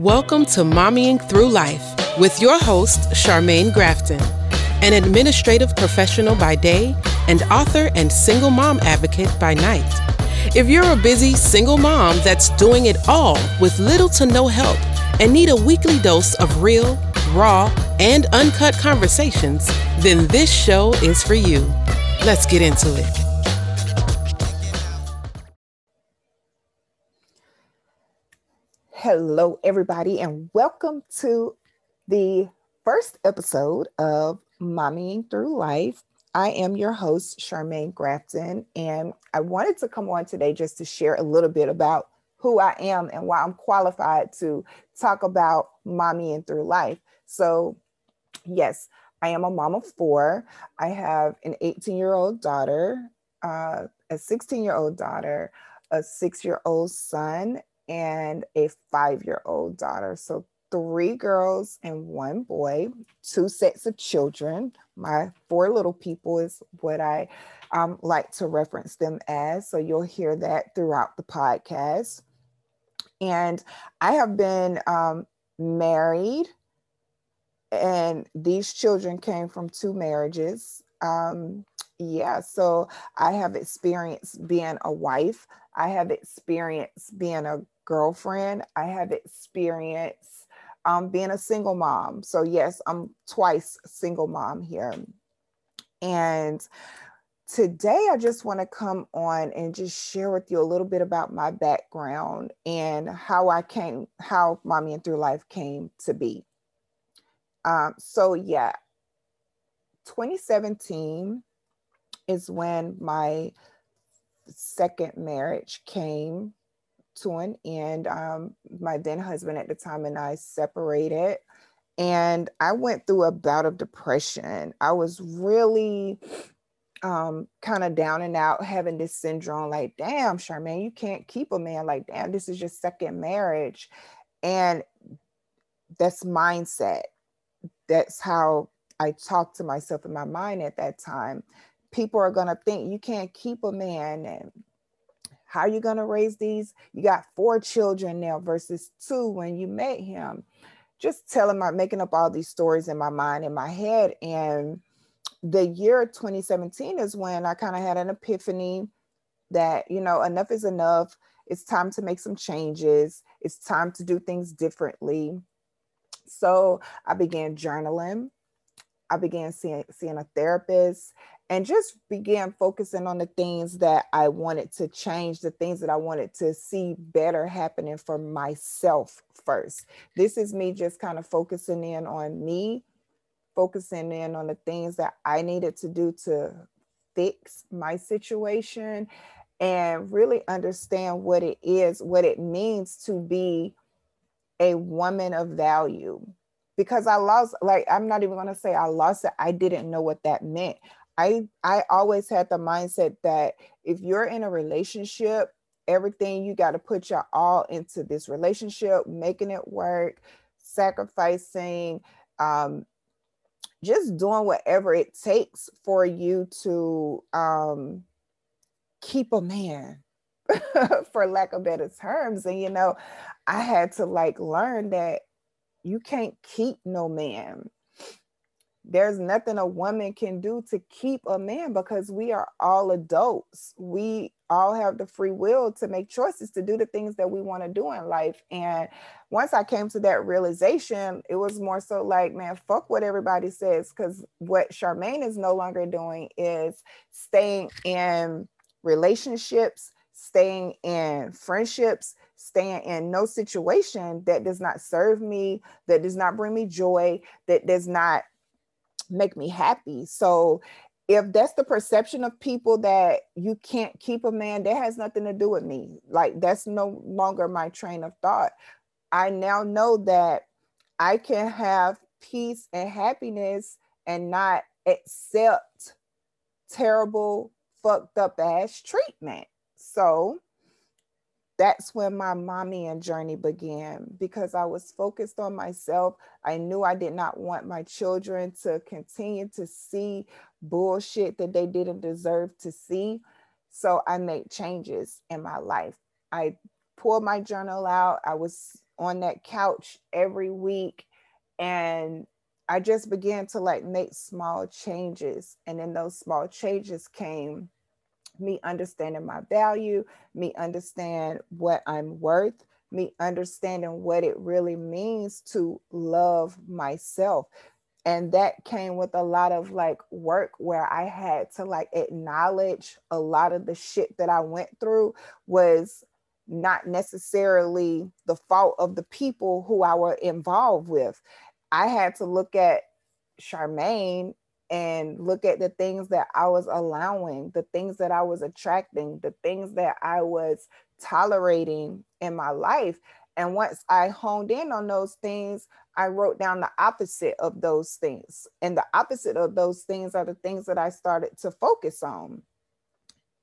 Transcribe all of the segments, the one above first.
Welcome to Mommying Through Life with your host, Charmaine Grafton, an administrative professional by day and author and single mom advocate by night. If you're a busy single mom that's doing it all with little to no help and need a weekly dose of real, raw, and uncut conversations, then this show is for you. Let's get into it. Hello, everybody, and welcome to the first episode of Mommying Through Life. I am your host, Charmaine Grafton, and I wanted to come on today just to share a little bit about who I am and why I'm qualified to talk about mommying through life. So, yes, I am a mom of four. I have an 18 year old daughter, uh, a 16 year old daughter, a six year old son, and a five year old daughter. So three girls and one boy, two sets of children. My four little people is what I um, like to reference them as. So you'll hear that throughout the podcast. And I have been um, married, and these children came from two marriages. Um, yeah, so I have experienced being a wife. I have experienced being a girlfriend. I have experience um, being a single mom. So, yes, I'm twice single mom here. And today I just want to come on and just share with you a little bit about my background and how I came, how Mommying Through Life came to be. Um, so, yeah, 2017 is when my second marriage came to and. Um, my then husband at the time and I separated. And I went through a bout of depression. I was really um, kind of down and out, having this syndrome like, damn, Charmaine, you can't keep a man like, damn, this is your second marriage. And that's mindset. That's how I talked to myself in my mind at that time. People are going to think you can't keep a man and how are you going to raise these? You got four children now versus two when you met him. Just telling my making up all these stories in my mind, in my head. And the year 2017 is when I kind of had an epiphany that, you know, enough is enough. It's time to make some changes. It's time to do things differently. So I began journaling. I began seeing, seeing a therapist and just began focusing on the things that I wanted to change, the things that I wanted to see better happening for myself first. This is me just kind of focusing in on me, focusing in on the things that I needed to do to fix my situation and really understand what it is, what it means to be a woman of value. Because I lost, like, I'm not even to say I lost it. I didn't know what that meant. I I always had the mindset that if you're in a relationship, everything you got to put your all into this relationship, making it work, sacrificing, um, just doing whatever it takes for you to um, keep a man, for lack of better terms. And you know, I had to like learn that you can't keep no man there's nothing a woman can do to keep a man because we are all adults. We all have the free will to make choices to do the things that we want to do in life. And once I came to that realization, it was more so like, man, fuck what everybody says. Because what Charmaine is no longer doing is staying in relationships, staying in friendships, staying in no situation that does not serve me, that does not bring me joy, that does not make me happy. So if that's the perception of people that you can't keep a man, that has nothing to do with me. Like that's no longer my train of thought. I now know that I can have peace and happiness and not accept terrible, fucked up ass treatment. So that's when my mommy and journey began because I was focused on myself. I knew I did not want my children to continue to see bullshit that they didn't deserve to see. So I made changes in my life. I pulled my journal out. I was on that couch every week and I just began to like make small changes. And then those small changes came me understanding my value, me understand what I'm worth, me understanding what it really means to love myself. And that came with a lot of like work where I had to like acknowledge a lot of the shit that I went through was not necessarily the fault of the people who I were involved with. I had to look at Charmaine and look at the things that I was allowing, the things that I was attracting, the things that I was tolerating in my life. And once I honed in on those things, I wrote down the opposite of those things. And the opposite of those things are the things that I started to focus on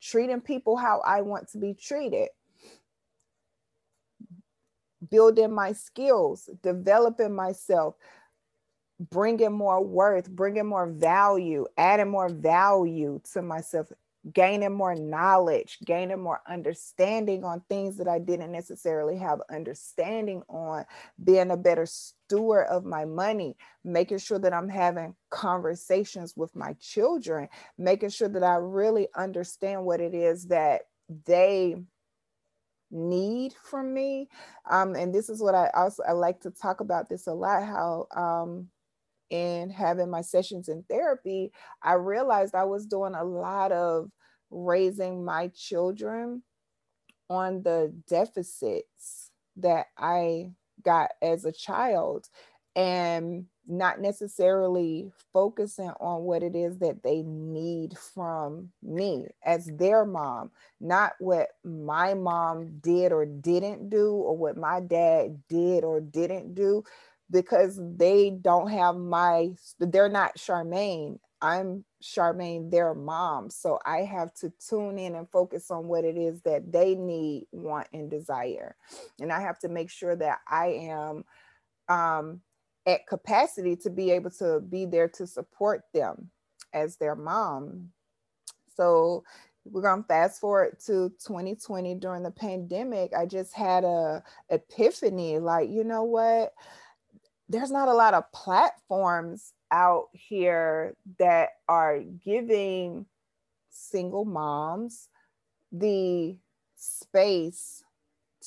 treating people how I want to be treated, building my skills, developing myself, bringing more worth, bringing more value, adding more value to myself, gaining more knowledge, gaining more understanding on things that I didn't necessarily have understanding on, being a better steward of my money, making sure that I'm having conversations with my children, making sure that I really understand what it is that they need from me. Um, and this is what i also i like to talk about this a lot how um, in having my sessions in therapy, I realized I was doing a lot of raising my children on the deficits that I got as a child and not necessarily focusing on what it is that they need from me as their mom, not what my mom did or didn't do, or what my dad did or didn't do, because they don't have my they're not Charmaine. I'm Charmaine, their mom. So I have to tune in and focus on what it is that they need, want, and desire. And I have to make sure that I am um, at capacity to be able to be there to support them as their mom. So we're going to fast forward to 2020 during the pandemic. I just had a epiphany like, you know what? There's not a lot of platforms out here that are giving single moms the space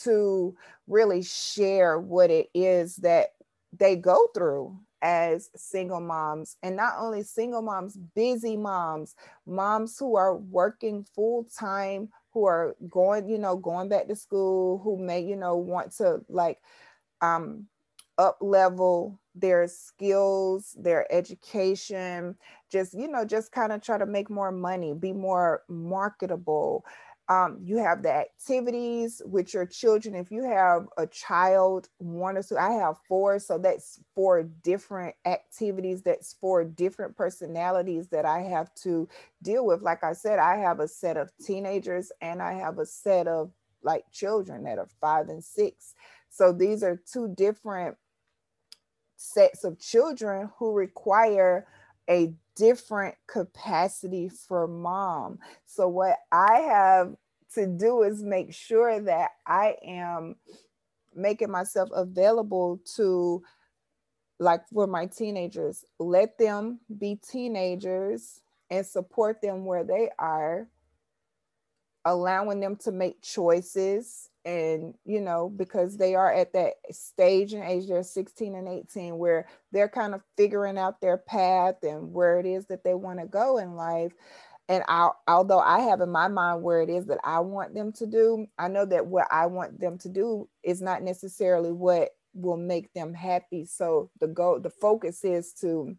to really share what it is that they go through as single moms. And not only single moms busy moms moms who are working full time who are going you know going back to school who may you know want to like um up level their skills, their education, just, you know, just kind of try to make more money, be more marketable. Um, you have the activities with your children. If you have a child, one or two, I have four, so that's four different activities, that's four different personalities that I have to deal with. Like I said, I have a set of teenagers and I have a set of like children that are five and six. So these are two different sets of children who require a different capacity for mom. So, what I have to do is make sure that I am making myself available to, like, for my teenagers, let them be teenagers and support them where they are, allowing them to make choices and you know because they are at that stage in age they're 16 and 18 where they're kind of figuring out their path and where it is that they want to go in life. And I, although i have in my mind where it is that i want them to do i know that what i want them to do is not necessarily what will make them happy. So the goal the focus is to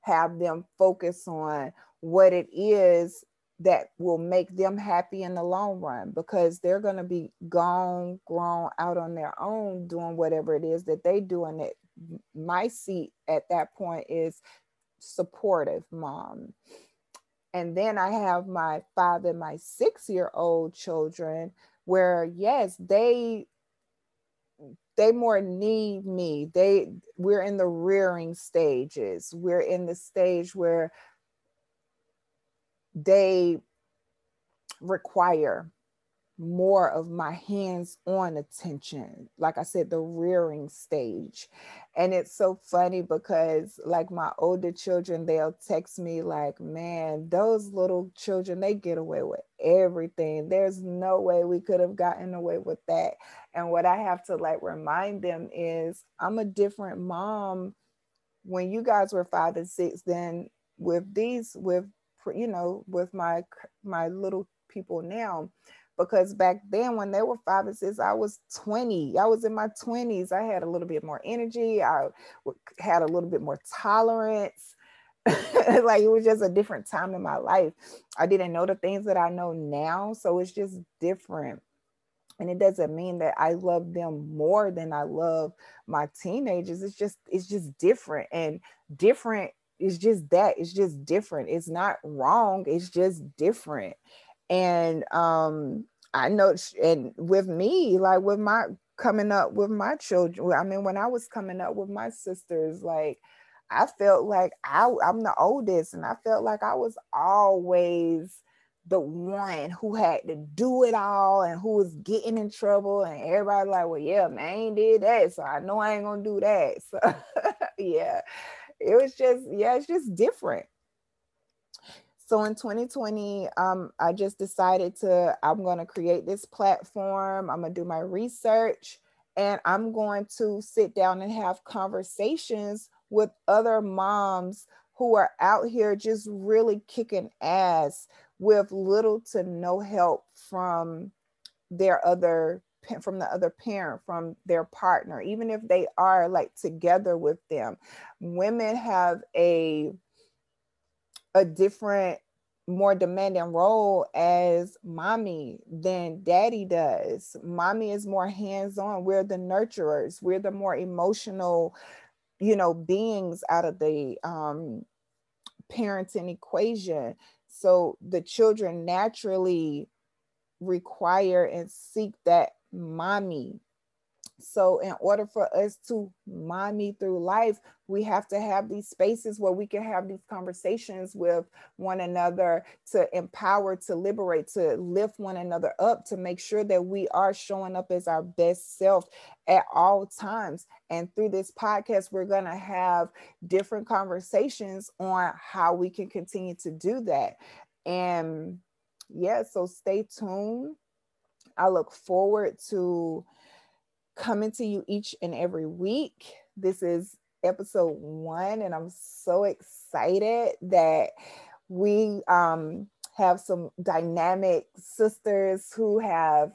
have them focus on what it is that will make them happy in the long run because they're going to be gone grown out on their own doing whatever it is that they do and it my seat at that point is supportive mom. And then i have my five and my six year old children where yes they they more need me. They we're in the rearing stages. We're in the stage where they require more of my hands on attention. Like I said, the rearing stage. And it's so funny because, like, my older children, they'll text me, like, man, those little children, they get away with everything. There's no way we could have gotten away with that. And what I have to like remind them is I'm a different mom when you guys were five and six than with these, with, you know, with my my little people now. Because back then when they were five and six i was 20 i was in my 20s i had a little bit more energy. I had a little bit more tolerance. Like it was just a different time in my life. I didn't know the things that i know now so it's just different. And it doesn't mean that i love them more than i love my teenagers. It's just it's just different. And different is just that it's just different it's not wrong it's just different. And um i know and with me like with my coming up with my children i mean when i was coming up with my sisters like i felt like I, i'm the oldest and i felt like i was always the one who had to do it all and who was getting in trouble and everybody like well yeah man I did that so i know i ain't gonna do that. So yeah it was just yeah it's just different so in 2020, um, I just decided to, I'm going to create this platform. I'm going to do my research and I'm going to sit down and have conversations with other moms who are out here just really kicking ass with little to no help from their other from the other parent from their partner even if they are like together with them women have a a different more demanding role as mommy than daddy does. Mommy is more hands-on. We're the nurturers. We're the more emotional, you know, beings out of the um, parenting equation. So the children naturally require and seek that mommy so, in order for us to mommy through life, we have to have these spaces where we can have these conversations with one another to empower, to liberate, to lift one another up, to make sure that we are showing up as our best self at all times. And through this podcast, we're going to have different conversations on how we can continue to do that. And yeah, so stay tuned. I look forward to coming to you each and every week. This is episode one, and I'm so excited that we um, have some dynamic sisters who have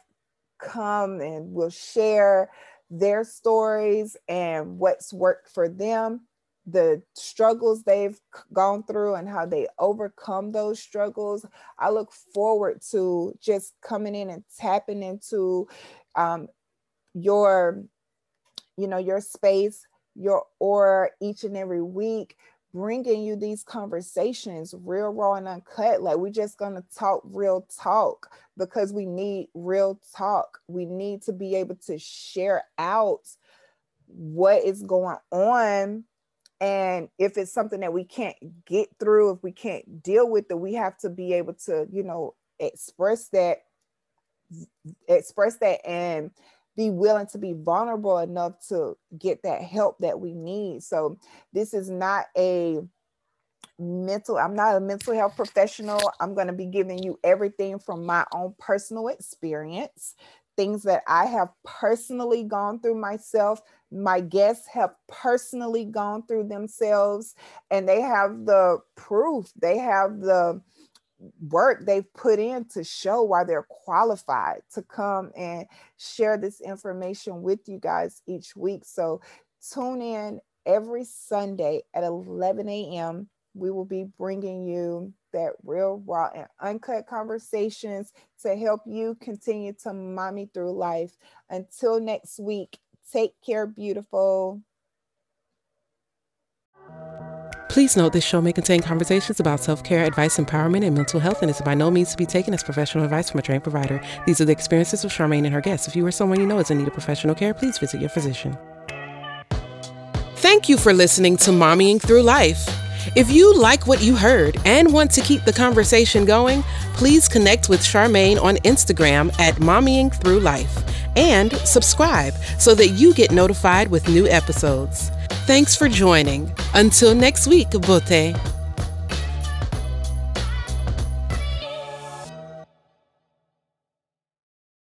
come and will share their stories and what's worked for them, the struggles they've gone through, and how they overcome those struggles. I look forward to just coming in and tapping into um, your you know your space your or each and every week bringing you these conversations real raw and uncut like we're just to talk real talk because we need real talk we need to be able to share out what is going on and if it's something that we can't get through if we can't deal with it we have to be able to you know express that express that and be willing to be vulnerable enough to get that help that we need. So this is not a mental i'm not a mental health professional i'm going to be giving you everything from my own personal experience things that i have personally gone through myself my guests have personally gone through themselves and they have the proof they have the work they've put in to show why they're qualified to come and share this information with you guys each week. So tune in every Sunday at 11 a.m. We will be bringing you that real, raw, and uncut conversations to help you continue to mommy through life. Until next week, take care, beautiful. Please note this show may contain conversations about self care, advice, empowerment, and mental health, and is by no means to be taken as professional advice from a trained provider. These are the experiences of Charmaine and her guests. If you or someone you know is in need of professional care, please visit your physician. Thank you for listening to Mommying Through Life. If you like what you heard and want to keep the conversation going, please connect with Charmaine on Instagram at Mommying Through Life and subscribe so that you get notified with new episodes. Thanks for joining. Until next week, Bote.